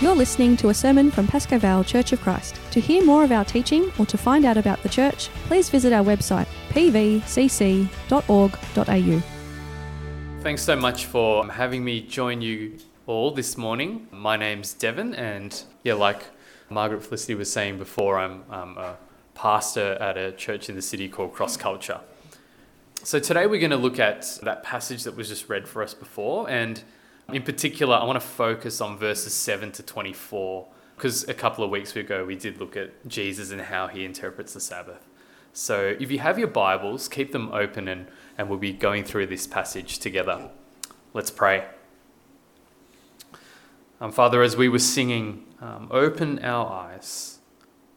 You're listening to a sermon from Pascoe Vale Church of Christ. To hear more of our teaching or to find out about the church, please visit our website pvcc.org.au. Thanks so much for having me join you all this morning. My name's Devin, and yeah, like Margaret Felicity was saying before, I'm, I'm a pastor at a church in the city called Cross Culture. So today we're going to look at that passage that was just read for us before, and in particular, I want to focus on verses 7 to 24 because a couple of weeks ago we did look at Jesus and how he interprets the Sabbath. So if you have your Bibles, keep them open and, and we'll be going through this passage together. Let's pray. Um, Father, as we were singing, um, open our eyes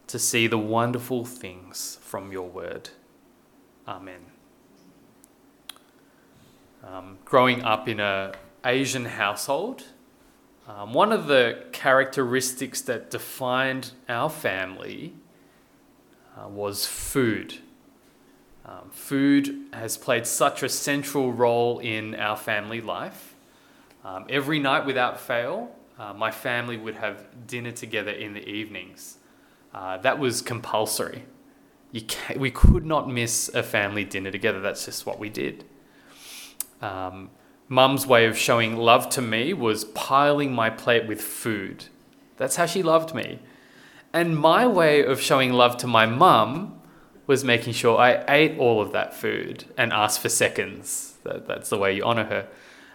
to see the wonderful things from your word. Amen. Um, growing up in a Asian household, um, one of the characteristics that defined our family uh, was food. Um, food has played such a central role in our family life. Um, every night without fail, uh, my family would have dinner together in the evenings. Uh, that was compulsory. we could not miss a family dinner together. That's just what we did. Um, Mum's way of showing love to me was piling my plate with food. That's how she loved me. And my way of showing love to my mum was making sure I ate all of that food and asked for seconds. That, that's the way you honor her.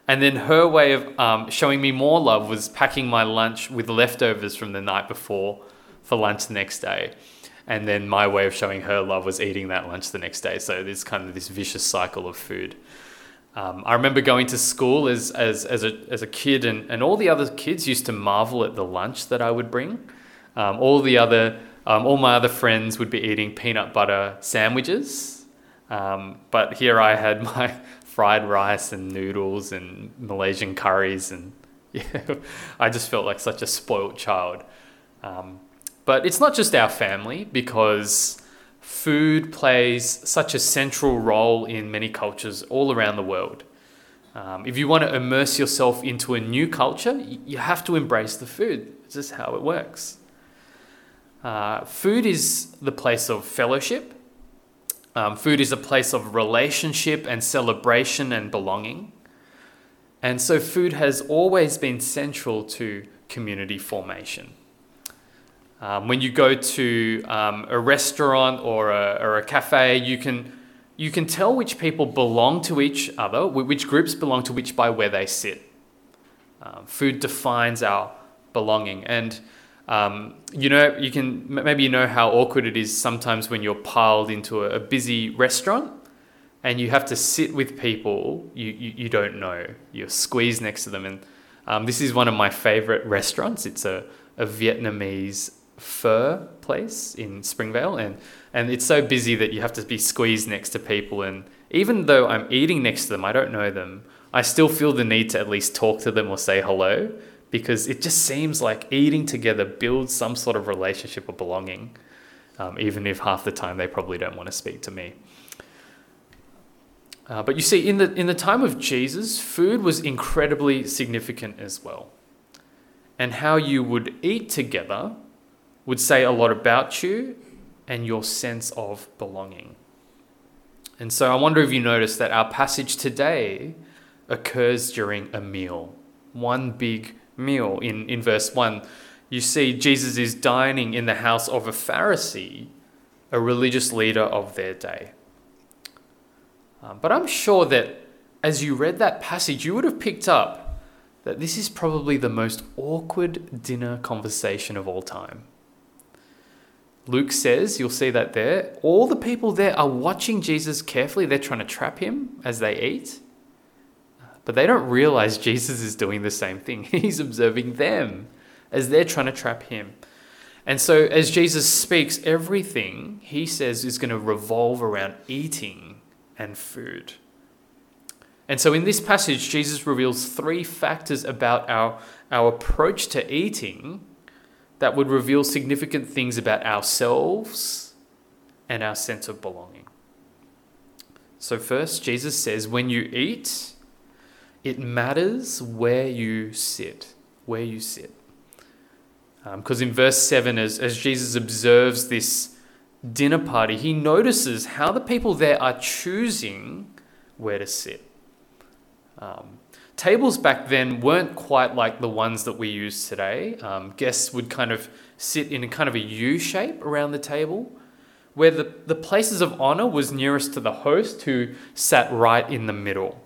And then her way of um, showing me more love was packing my lunch with leftovers from the night before for lunch the next day. And then my way of showing her love was eating that lunch the next day. So there's kind of this vicious cycle of food. Um, I remember going to school as, as, as, a, as a kid, and, and all the other kids used to marvel at the lunch that I would bring. Um, all the other, um, all my other friends would be eating peanut butter sandwiches, um, but here I had my fried rice and noodles and Malaysian curries, and yeah, I just felt like such a spoilt child. Um, but it's not just our family because food plays such a central role in many cultures all around the world. Um, if you want to immerse yourself into a new culture, you have to embrace the food. It's just how it works. Uh, food is the place of fellowship. Um, food is a place of relationship and celebration and belonging. And so, food has always been central to community formation. Um, when you go to um, a restaurant or a, or a cafe, you can, you can tell which people belong to each other, which groups belong to which by where they sit. Um, food defines our belonging. And um, you know, you can maybe you know how awkward it is sometimes when you're piled into a, a busy restaurant and you have to sit with people you, you, you don't know. You're squeezed next to them. And um, this is one of my favorite restaurants. It's a, a Vietnamese Pho place in Springvale, and and it's so busy that you have to be squeezed next to people. And even though I'm eating next to them, I don't know them. I still feel the need to at least talk to them or say hello because it just seems like eating together builds some sort of relationship or belonging, um, even if half the time they probably don't want to speak to me. Uh, but you see, in the in the time of Jesus, food was incredibly significant as well, and how you would eat together would say a lot about you and your sense of belonging. And so I wonder if you notice that our passage today occurs during a meal, one big meal. In, in verse 1, you see Jesus is dining in the house of a Pharisee, a religious leader of their day. Um, but I'm sure that as you read that passage, you would have picked up that this is probably the most awkward dinner conversation of all time. Luke says, you'll see that there, all the people there are watching Jesus carefully. They're trying to trap him as they eat. But they don't realize Jesus is doing the same thing. He's observing them as they're trying to trap him. And so, as Jesus speaks, everything he says is going to revolve around eating and food. And so, in this passage, Jesus reveals three factors about our, our approach to eating that would reveal significant things about ourselves and our sense of belonging. So, first, Jesus says, when you eat, it matters where you sit. Where you sit. Because um, in verse 7, as, as Jesus observes this dinner party, he notices how the people there are choosing where to sit. Um, tables back then weren't quite like the ones that we use today. Um, guests would kind of sit in a kind of a U shape around the table, where the, the places of honor was nearest to the host, who sat right in the middle.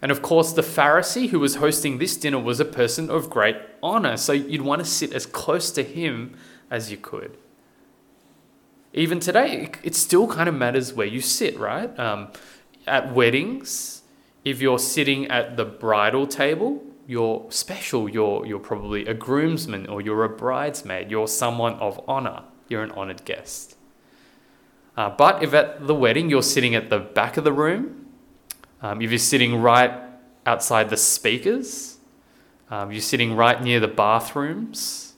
And of course, the Pharisee who was hosting this dinner was a person of great honor, so you'd want to sit as close to him as you could. Even today, it still kind of matters where you sit, right? Um, at weddings, if you're sitting at the bridal table, you're special. You're, you're probably a groomsman or you're a bridesmaid. You're someone of honor. You're an honored guest. Uh, but if at the wedding you're sitting at the back of the room, um, if you're sitting right outside the speakers, um, you're sitting right near the bathrooms,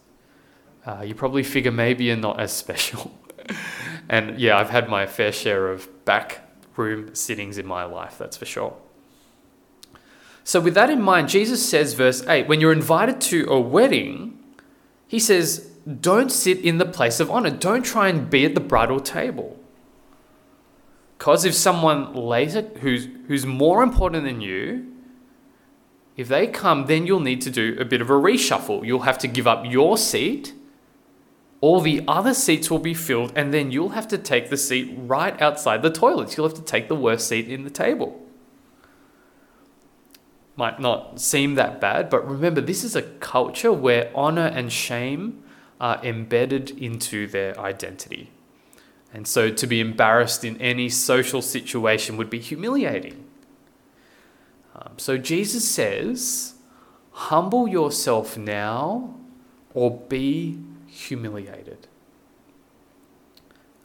uh, you probably figure maybe you're not as special. and yeah, I've had my fair share of back room sittings in my life, that's for sure. So, with that in mind, Jesus says, verse 8, when you're invited to a wedding, he says, don't sit in the place of honor. Don't try and be at the bridal table. Because if someone later who's, who's more important than you, if they come, then you'll need to do a bit of a reshuffle. You'll have to give up your seat all the other seats will be filled, and then you'll have to take the seat right outside the toilets. You'll have to take the worst seat in the table. Might not seem that bad, but remember, this is a culture where honor and shame are embedded into their identity. And so to be embarrassed in any social situation would be humiliating. Um, so Jesus says, humble yourself now or be humiliated.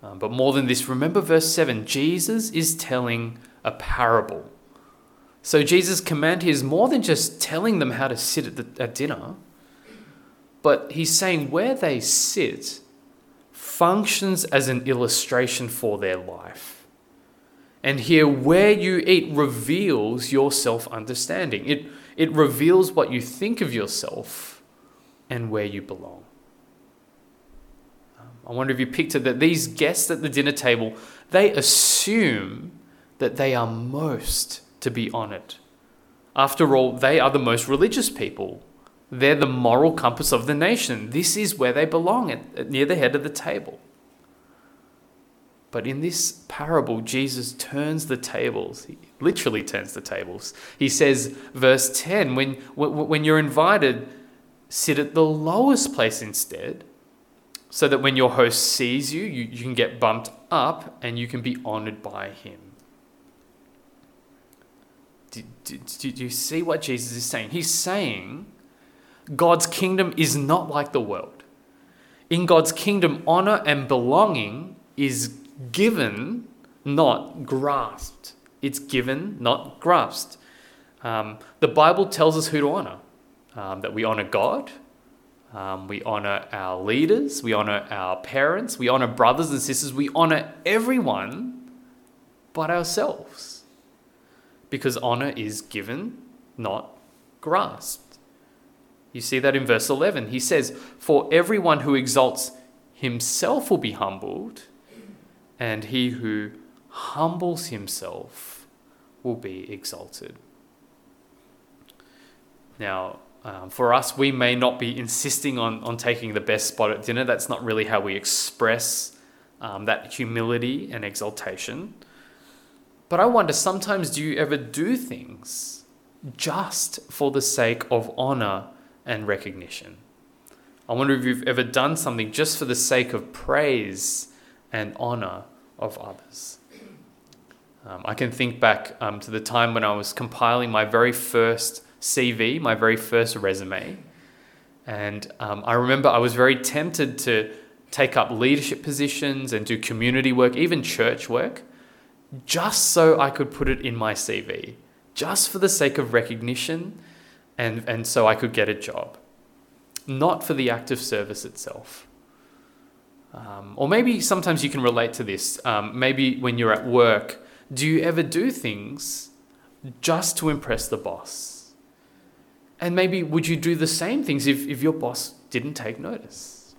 Um, but more than this, remember verse 7 Jesus is telling a parable. So Jesus' command here is more than just telling them how to sit at, the, at dinner, but he's saying where they sit functions as an illustration for their life. And here, where you eat reveals your self understanding. It, it reveals what you think of yourself and where you belong. Um, I wonder if you picked it that these guests at the dinner table, they assume that they are most to be honored. After all, they are the most religious people. They're the moral compass of the nation. This is where they belong, at, near the head of the table. But in this parable, Jesus turns the tables. He literally turns the tables. He says, verse 10, when, when you're invited, sit at the lowest place instead so that when your host sees you, you, you can get bumped up and you can be honored by him. Do, do, do, you see what Jesus is saying? He's saying God's kingdom is not like the world. In God's kingdom, honor and belonging is given, not grasped. It's given, not grasped. Um, the Bible tells us who to honor um, that we honor God, um, we honor our leaders, we honor our parents, we honor brothers and sisters, we honor everyone but ourselves. Because honor is given, not grasped. You see that in verse 11. He says, For everyone who exalts himself will be humbled, and he who humbles himself will be exalted. Now, um, for us, we may not be insisting on, on taking the best spot at dinner. That's not really how we express um, that humility and exaltation. But I wonder sometimes do you ever do things just for the sake of honor and recognition? I wonder if you've ever done something just for the sake of praise and honor of others. Um, I can think back um, to the time when I was compiling my very first CV, my very first resume. And um, I remember I was very tempted to take up leadership positions and do community work, even church work, just so I could put it in my CV, just for the sake of recognition and, and so I could get a job, not for the act of service itself. Um, or maybe sometimes you can relate to this. Um, maybe when you're at work, do you ever do things just to impress the boss? And maybe would you do the same things if, if your boss didn't take notice?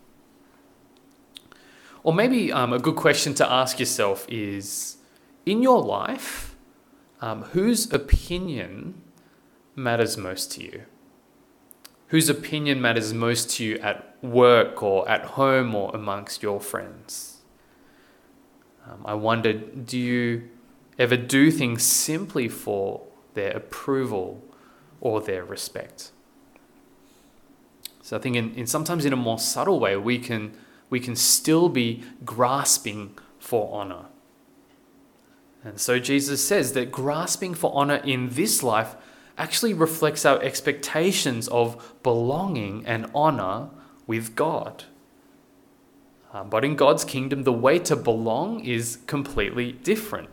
Or maybe um, a good question to ask yourself is in your life, um, whose opinion matters most to you? Whose opinion matters most to you at work or at home or amongst your friends? Um, I wonder do you ever do things simply for their approval or their respect? So I think in, in sometimes in a more subtle way we can we can still be grasping for honor. And so Jesus says that grasping for honor in this life actually reflects our expectations of belonging and honor with God. Um, but in God's kingdom, the way to belong is completely different.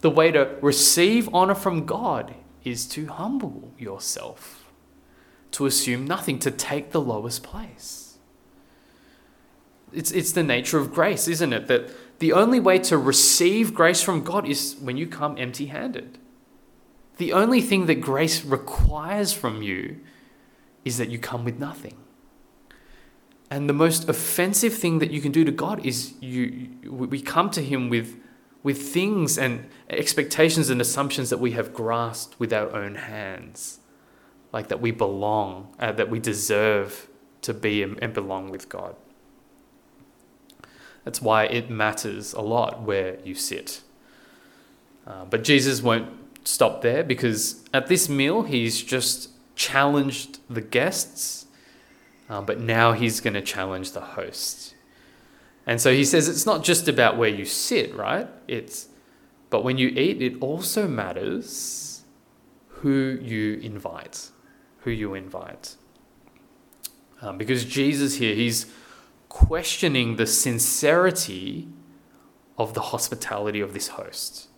The way to receive honor from God is to humble yourself, to assume nothing, to take the lowest place. It's, it's the nature of grace, isn't it? That the only way to receive grace from God is when you come empty handed. The only thing that grace requires from you is that you come with nothing. And the most offensive thing that you can do to God is you, we come to Him with, with things and expectations and assumptions that we have grasped with our own hands, like that we belong, uh, that we deserve to be and belong with God. That's why it matters a lot where you sit. Uh, but Jesus won't stop there because at this meal, he's just challenged the guests, uh, but now he's going to challenge the host. And so he says it's not just about where you sit, right? It's but when you eat, it also matters who you invite, who you invite. Um, because Jesus here, he's questioning the sincerity of the hospitality of this host.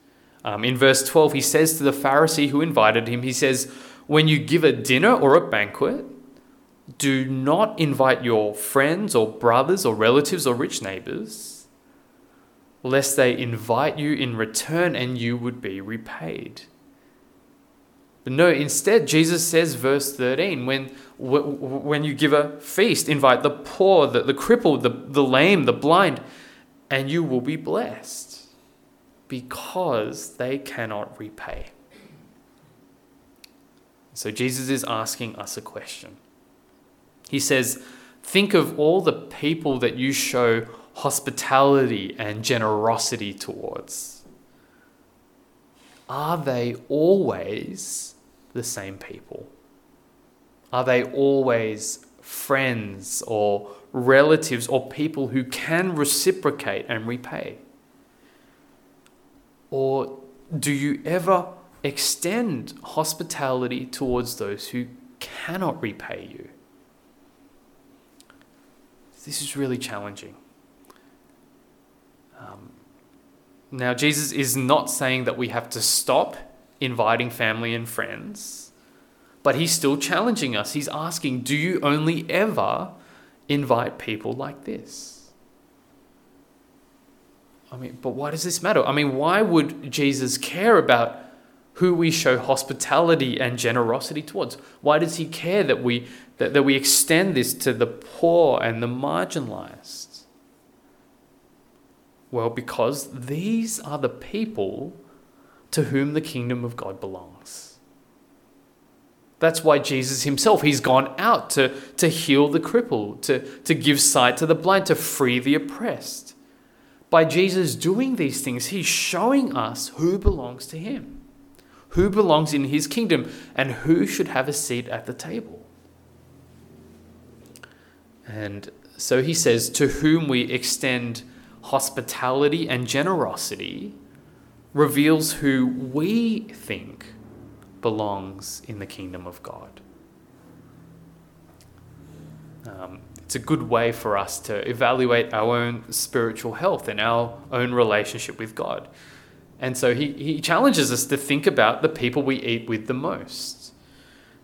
Um, in verse 12, he says to the Pharisee who invited him, he says, When you give a dinner or a banquet, do not invite your friends or brothers or relatives or rich neighbors, lest they invite you in return and you would be repaid. But no, instead, Jesus says, verse 13, when, when you give a feast, invite the poor, the, the crippled, the, the lame, the blind, and you will be blessed because they cannot repay. So Jesus is asking us a question. He says, Think of all the people that you show hospitality and generosity towards. Are they always the same people? Are they always friends or relatives or people who can reciprocate and repay? Or do you ever extend hospitality towards those who cannot repay you? This is really challenging. Um, now, Jesus is not saying that we have to stop inviting family and friends, but he's still challenging us. He's asking, Do you only ever invite people like this? I mean, but why does this matter? I mean, why would Jesus care about who we show hospitality and generosity towards? Why does he care that we, that, that we extend this to the poor and the marginalized? Well, because these are the people to whom the kingdom of God belongs. That's why Jesus himself, he's gone out to, to heal the crippled, to, to give sight to the blind, to free the oppressed by Jesus doing these things, he's showing us who belongs to him, who belongs in his kingdom, and who should have a seat at the table. And so he says, To whom we extend hospitality and generosity reveals who we think belongs in the kingdom of God. Um, it's a good way for us to evaluate our own spiritual health and our own relationship with God. And so he, he challenges us to think about the people we eat with the most.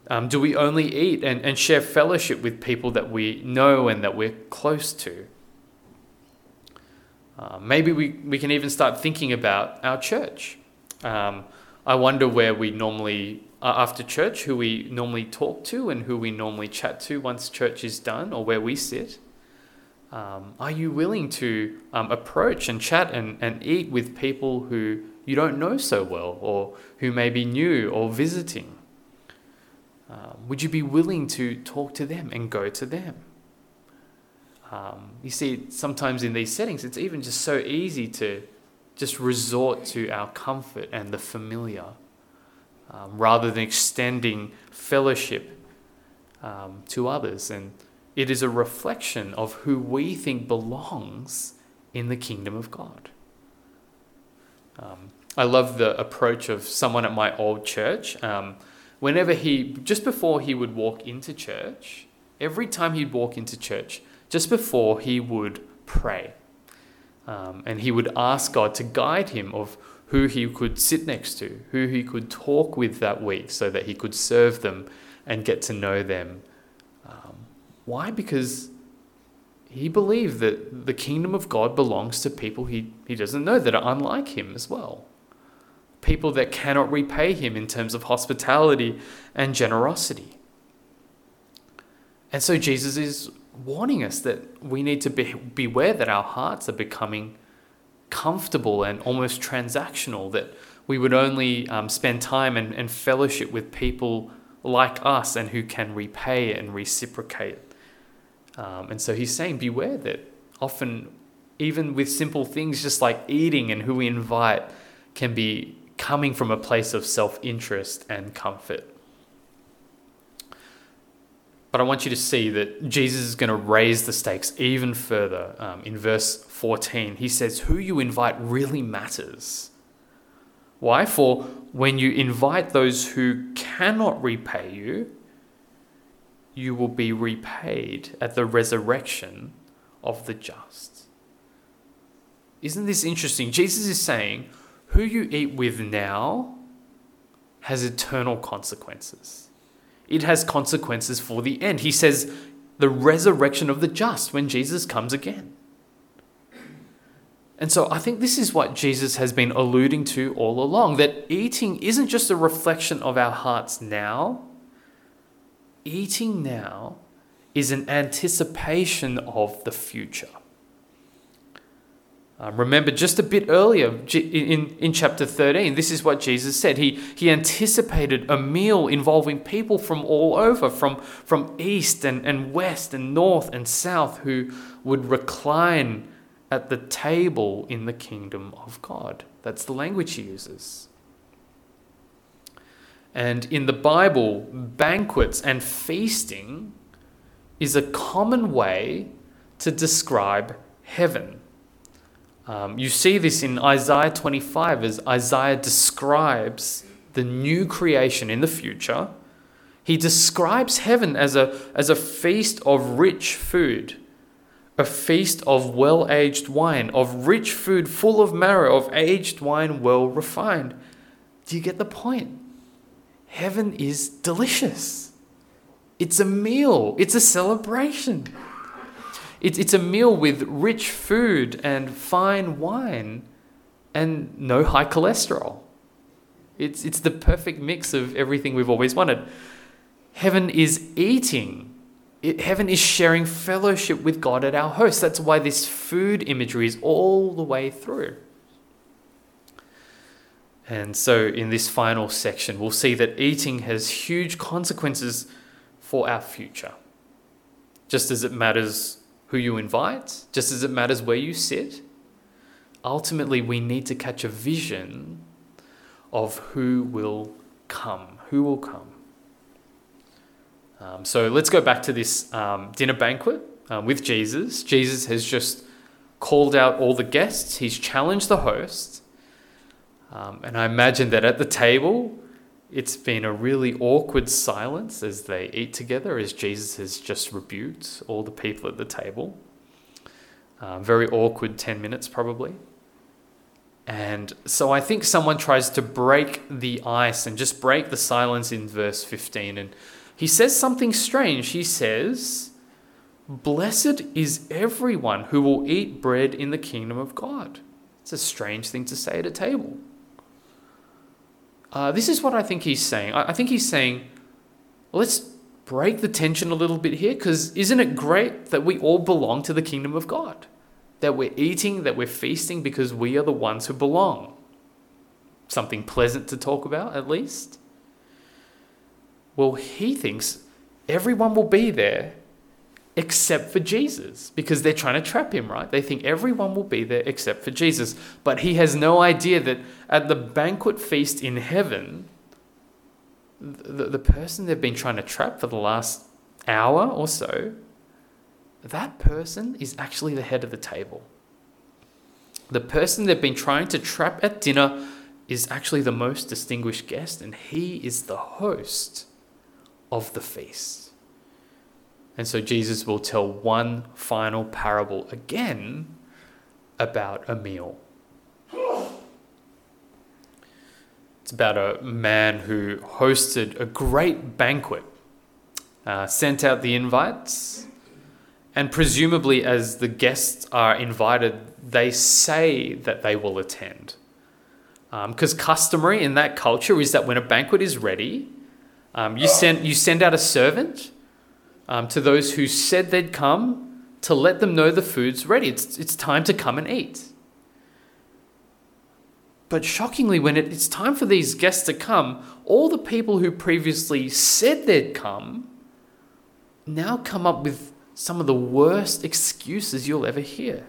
Um, do we only eat and, and share fellowship with people that we know and that we're close to? Uh, maybe we, we can even start thinking about our church. Um, I wonder where we normally, after church, who we normally talk to and who we normally chat to once church is done or where we sit. Um, are you willing to um, approach and chat and, and eat with people who you don't know so well or who may be new or visiting? Um, would you be willing to talk to them and go to them? Um, you see, sometimes in these settings, it's even just so easy to just resort to our comfort and the familiar um, rather than extending fellowship um, to others. And it is a reflection of who we think belongs in the kingdom of God. Um, I love the approach of someone at my old church. Um, whenever he, just before he would walk into church, every time he'd walk into church, just before he would pray. Um, and he would ask God to guide him of who he could sit next to, who he could talk with that week so that he could serve them and get to know them. Um, why? Because he believed that the kingdom of God belongs to people he, he doesn't know that are unlike him as well. People that cannot repay him in terms of hospitality and generosity. And so Jesus is warning us that we need to be, beware that our hearts are becoming comfortable and almost transactional, that we would only um, spend time and, and fellowship with people like us and who can repay and reciprocate. Um, and so he's saying, beware that often, even with simple things just like eating and who we invite, can be coming from a place of self interest and comfort. But I want you to see that Jesus is going to raise the stakes even further. Um, in verse 14, he says, Who you invite really matters. Why? For when you invite those who cannot repay you, you will be repaid at the resurrection of the just. Isn't this interesting? Jesus is saying, Who you eat with now has eternal consequences it has consequences for the end. He says, the resurrection of the just when Jesus comes again. And so I think this is what Jesus has been alluding to all along that eating isn't just a reflection of our hearts now, eating now is an anticipation of the future. Um, remember, just a bit earlier in, in chapter 13, this is what Jesus said. He, he anticipated a meal involving people from all over, from, from east and, and west and north and south, who would recline at the table in the kingdom of God. That's the language he uses. And in the Bible, banquets and feasting is a common way to describe heaven. Um, you see this in Isaiah 25 as Isaiah describes the new creation in the future. He describes heaven as a, as a feast of rich food, a feast of well aged wine, of rich food full of marrow, of aged wine well refined. Do you get the point? Heaven is delicious. It's a meal, it's a celebration. It's, it's a meal with rich food and fine wine and no high cholesterol. It's, it's the perfect mix of everything we've always wanted. Heaven is eating. It, heaven is sharing fellowship with God at our host. That's why this food imagery is all the way through. And so, in this final section, we'll see that eating has huge consequences for our future. Just as it matters who you invite, just as it matters where you sit. Ultimately, we need to catch a vision of who will come. Who will come? Um, so let's go back to this um, dinner banquet um, with Jesus. Jesus has just called out all the guests, he's challenged the host. Um, and I imagine that at the table, it's been a really awkward silence as they eat together, as Jesus has just rebuked all the people at the table. Uh, very awkward 10 minutes, probably. And so I think someone tries to break the ice and just break the silence in verse 15. And he says something strange. He says, Blessed is everyone who will eat bread in the kingdom of God. It's a strange thing to say at a table. Uh, this is what I think he's saying. I, I think he's saying, let's break the tension a little bit here because isn't it great that we all belong to the kingdom of God? That we're eating, that we're feasting because we are the ones who belong. Something pleasant to talk about, at least. Well, he thinks everyone will be there except for Jesus because they're trying to trap him, right? They think everyone will be there except for Jesus. But he has no idea that at the banquet feast in heaven, the, the person they've been trying to trap for the last hour or so, that person is actually the head of the table. The person they've been trying to trap at dinner is actually the most distinguished guest, and he is the host of the feast. And so Jesus will tell one final parable again about a meal. It's about a man who hosted a great banquet, uh, sent out the invites, and presumably, as the guests are invited, they say that they will attend. Because um, customary in that culture is that when a banquet is ready, um, you, send, you send out a servant um, to those who said they'd come to let them know the food's ready. It's, it's time to come and eat. But shockingly, when it, it's time for these guests to come, all the people who previously said they'd come now come up with some of the worst excuses you'll ever hear.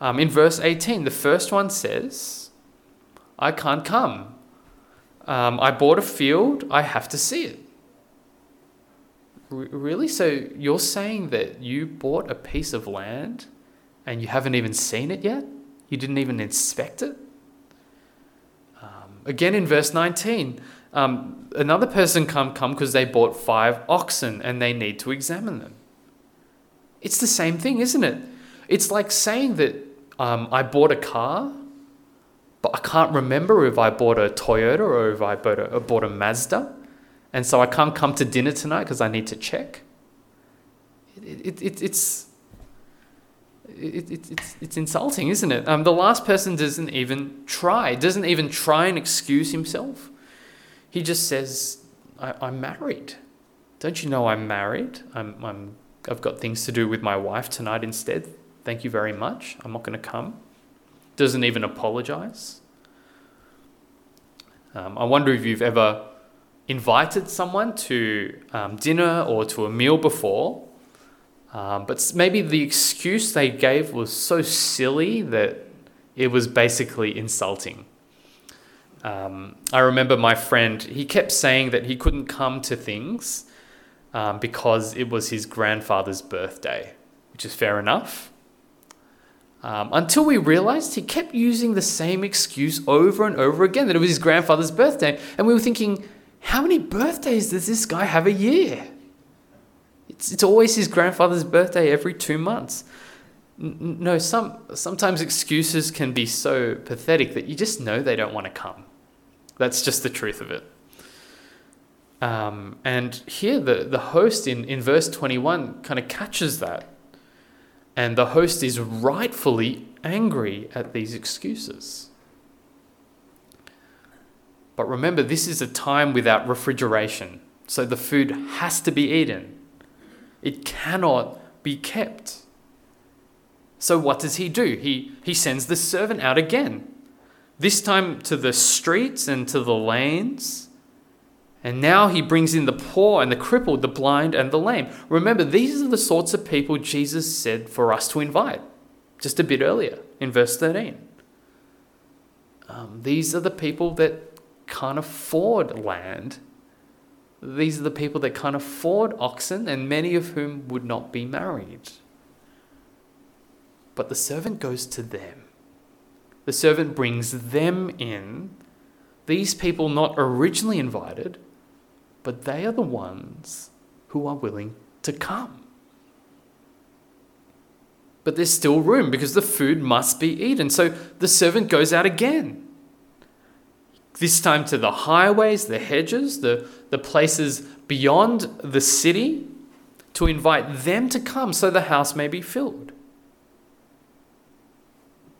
Um, in verse 18, the first one says, I can't come. Um, I bought a field, I have to see it. Really? So you're saying that you bought a piece of land and you haven't even seen it yet? You didn't even inspect it? Um, again in verse 19, um, another person come come because they bought five oxen and they need to examine them. It's the same thing, isn't it? It's like saying that um, I bought a car but I can't remember if I bought a Toyota or if I bought a, bought a Mazda. And so I can't come to dinner tonight because I need to check. It, it, it, it's, it, it, it's, it's insulting, isn't it? Um, the last person doesn't even try, doesn't even try and excuse himself. He just says, I, I'm married. Don't you know I'm married? I'm, I'm, I've got things to do with my wife tonight instead. Thank you very much. I'm not going to come doesn't even apologize. Um, I wonder if you've ever invited someone to um, dinner or to a meal before, um, but maybe the excuse they gave was so silly that it was basically insulting. Um, I remember my friend, he kept saying that he couldn't come to things um, because it was his grandfather's birthday, which is fair enough. Um, until we realized he kept using the same excuse over and over again that it was his grandfather's birthday. And we were thinking, how many birthdays does this guy have a year? It's, it's always his grandfather's birthday every two months. No, some, sometimes excuses can be so pathetic that you just know they don't want to come. That's just the truth of it. Um, and here, the, the host in, in verse 21 kind of catches that and the host is rightfully angry at these excuses. But remember, this is a time without refrigeration, so the food has to be eaten. It cannot be kept. So, what does he do? He, he sends the servant out again, this time to the streets and to the lanes and now he brings in the poor and the crippled, the blind and the lame. Remember, these are the sorts of people Jesus said for us to invite just a bit earlier in verse 13. Um, these are the people that can't afford land. These are the people that can't afford oxen, and many of whom would not be married. But the servant goes to them. The servant brings them in. These people, not originally invited, but they are the ones who are willing to come. But there's still room because the food must be eaten. So the servant goes out again. This time to the highways, the hedges, the, the places beyond the city to invite them to come so the house may be filled.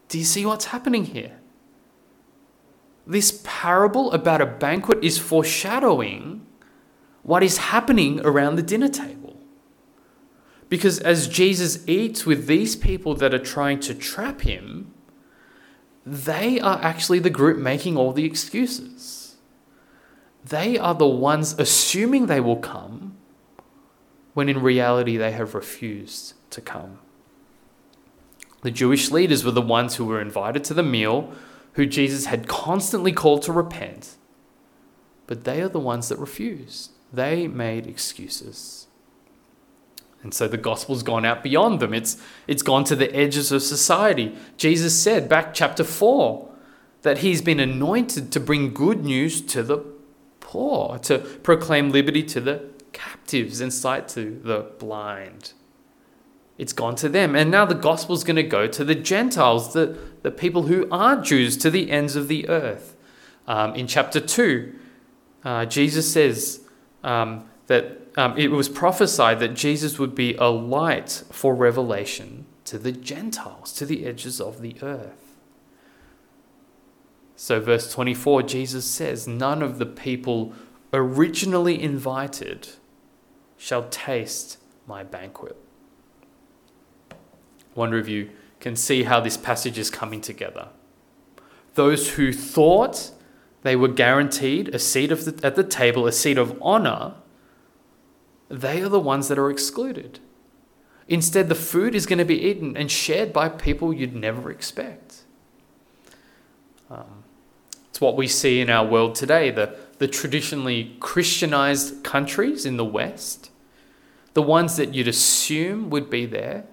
Do you see what's happening here? this parable about a banquet is foreshadowing what is happening around the dinner table. Because as Jesus eats with these people that are trying to trap him, they are actually the group making all the excuses. They are the ones assuming they will come when in reality they have refused to come. The Jewish leaders were the ones who were invited to the meal, who Jesus had constantly called to repent, but they are the ones that refused. They made excuses. And so the gospel's gone out beyond them. It's, it's gone to the edges of society. Jesus said back chapter 4 that he's been anointed to bring good news to the poor, to proclaim liberty to the captives and sight to the blind. It's gone to them. And now the gospel's going to go to the Gentiles, the, the people who aren't Jews, to the ends of the earth. Um, in chapter 2, uh, Jesus says um, that um, it was prophesied that Jesus would be a light for revelation to the Gentiles, to the edges of the earth. So, verse 24, Jesus says, None of the people originally invited shall taste my banquet. Wonder if you can see how this passage is coming together. Those who thought they were guaranteed a seat the, at the table, a seat of honor, they are the ones that are excluded. Instead, the food is going to be eaten and shared by people you'd never expect. Um, it's what we see in our world today. The, the traditionally Christianized countries in the West, the ones that you'd assume would be there,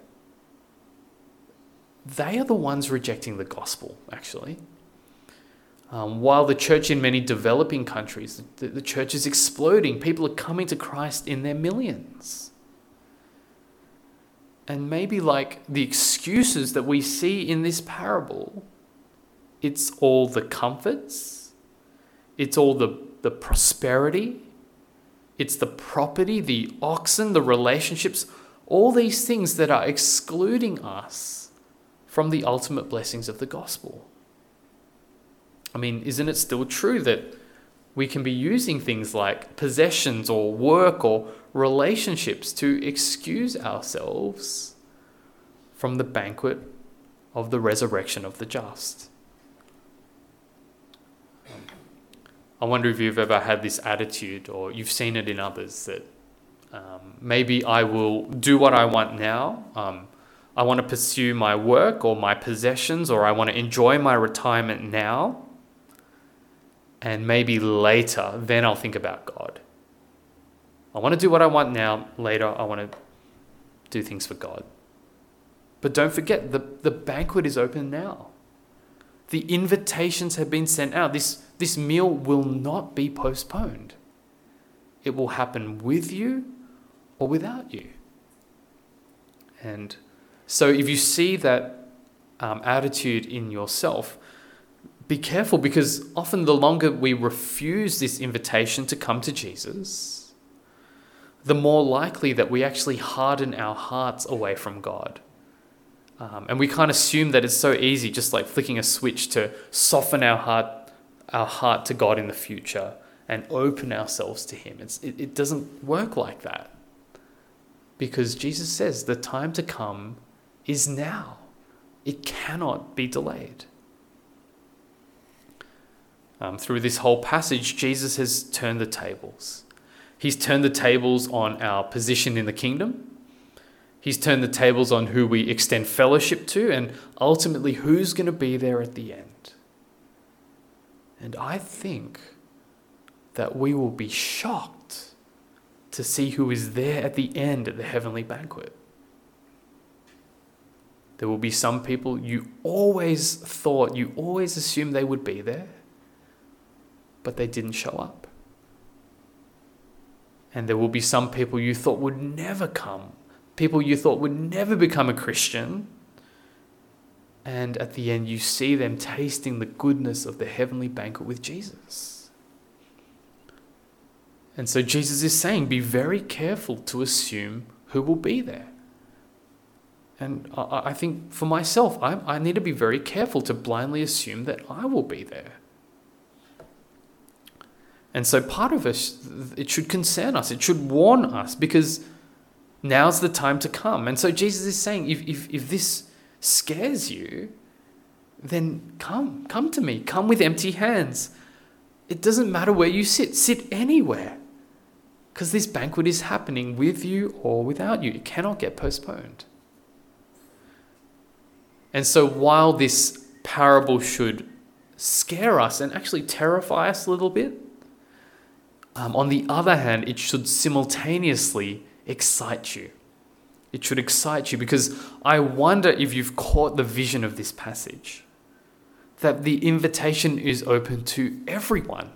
they are the ones rejecting the gospel, actually. Um, while the church in many developing countries, the, the church is exploding. People are coming to Christ in their millions. And maybe like the excuses that we see in this parable, it's all the comforts, it's all the, the prosperity, it's the property, the oxen, the relationships, all these things that are excluding us from the ultimate blessings of the gospel. I mean, isn't it still true that we can be using things like possessions or work or relationships to excuse ourselves from the banquet of the resurrection of the just? I wonder if you've ever had this attitude or you've seen it in others that um, maybe I will do what I want now. Um, I want to pursue my work or my possessions, or I want to enjoy my retirement now and maybe later, then I'll think about God. I want to do what I want now, later, I want to do things for God. But don't forget, the, the banquet is open now. The invitations have been sent out. This, this meal will not be postponed, it will happen with you or without you. And so, if you see that um, attitude in yourself, be careful because often the longer we refuse this invitation to come to Jesus, the more likely that we actually harden our hearts away from God. Um, and we can't assume that it's so easy, just like flicking a switch, to soften our heart, our heart to God in the future and open ourselves to Him. It's, it, it doesn't work like that. Because Jesus says the time to come is now, it cannot be delayed. Um, through this whole passage, Jesus has turned the tables. He's turned the tables on our position in the kingdom. He's turned the tables on who we extend fellowship to and ultimately who's going to be there at the end. And I think that we will be shocked to see who is there at the end at the heavenly banquet. There will be some people you always thought, you always assumed they would be there but they didn't show up. And there will be some people you thought would never come, people you thought would never become a Christian. And at the end, you see them tasting the goodness of the heavenly banquet with Jesus. And so Jesus is saying, be very careful to assume who will be there. And I, think for myself, I, I need to be very careful to blindly assume that I will be there. And so part of it, it should concern us, it should warn us because now's the time to come. And so Jesus is saying, if, if, if this scares you, then come, come to me, come with empty hands. It doesn't matter where you sit, sit anywhere. Because this banquet is happening with you or without you. It cannot get postponed. And so while this parable should scare us and actually terrify us a little bit, um, on the other hand, it should simultaneously excite you. It should excite you because I wonder if you've caught the vision of this passage that the invitation is open to everyone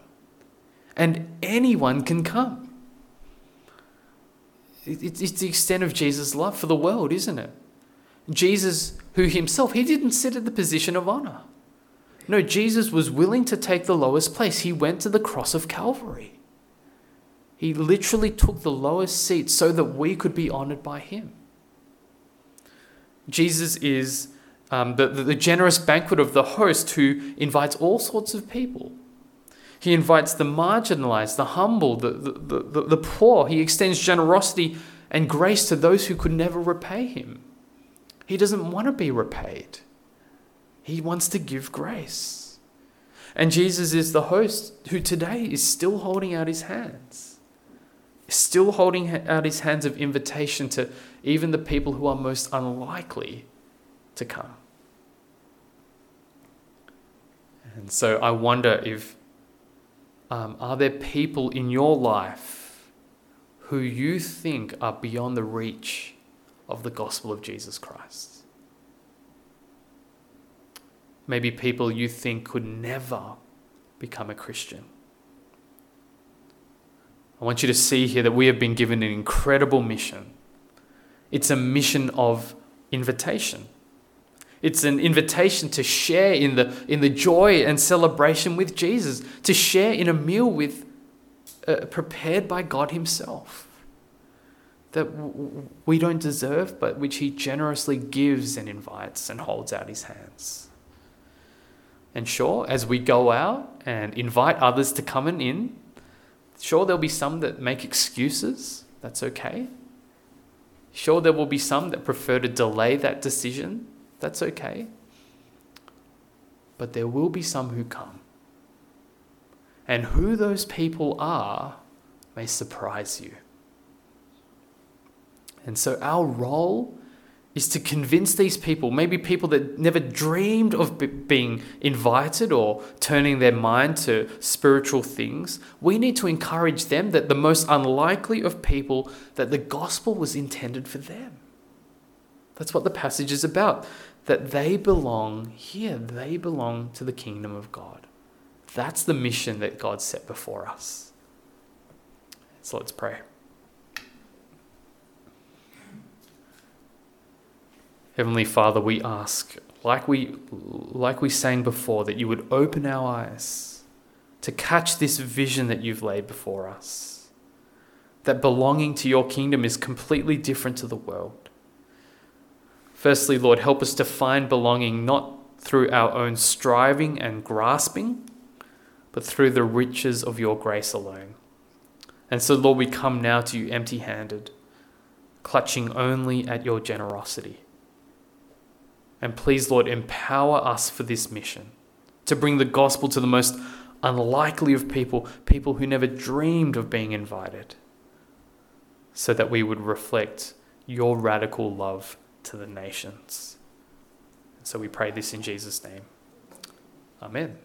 and anyone can come. It's the extent of Jesus' love for the world, isn't it? Jesus, who himself, he didn't sit at the position of honor. No, Jesus was willing to take the lowest place. He went to the cross of Calvary. He literally took the lowest seat so that we could be honored by him. Jesus is um, the, the, the generous banquet of the host who invites all sorts of people. He invites the marginalized, the humble, the, the, the, the poor. He extends generosity and grace to those who could never repay him. He doesn't want to be repaid, he wants to give grace. And Jesus is the host who today is still holding out his hands, still holding out his hands of invitation to even the people who are most unlikely to come. And so I wonder if um, are there people in your life who you think are beyond the reach of the gospel of Jesus Christ? Maybe people you think could never become a Christian. I want you to see here that we have been given an incredible mission. It's a mission of invitation. It's an invitation to share in the, in the joy and celebration with Jesus, to share in a meal with, uh, prepared by God Himself that w- we don't deserve, but which He generously gives and invites and holds out His hands. And sure, as we go out and invite others to come and in, sure, there'll be some that make excuses. That's okay. Sure, there will be some that prefer to delay that decision. That's okay. But there will be some who come. And who those people are may surprise you. And so, our role is to convince these people, maybe people that never dreamed of b- being invited or turning their mind to spiritual things, we need to encourage them that the most unlikely of people, that the gospel was intended for them. That's what the passage is about that they belong here, they belong to the kingdom of God. That's the mission that God set before us. So let's pray. Heavenly Father, we ask, like we, like we sang before, that you would open our eyes to catch this vision that you've laid before us. That belonging to your kingdom is completely different to the world. Firstly, Lord, help us to find belonging not through our own striving and grasping, but through the riches of your grace alone. And so, Lord, we come now to you empty handed, clutching only at your generosity. And please, Lord, empower us for this mission to bring the gospel to the most unlikely of people, people who never dreamed of being invited, so that we would reflect your radical love to the nations. So we pray this in Jesus' name. Amen.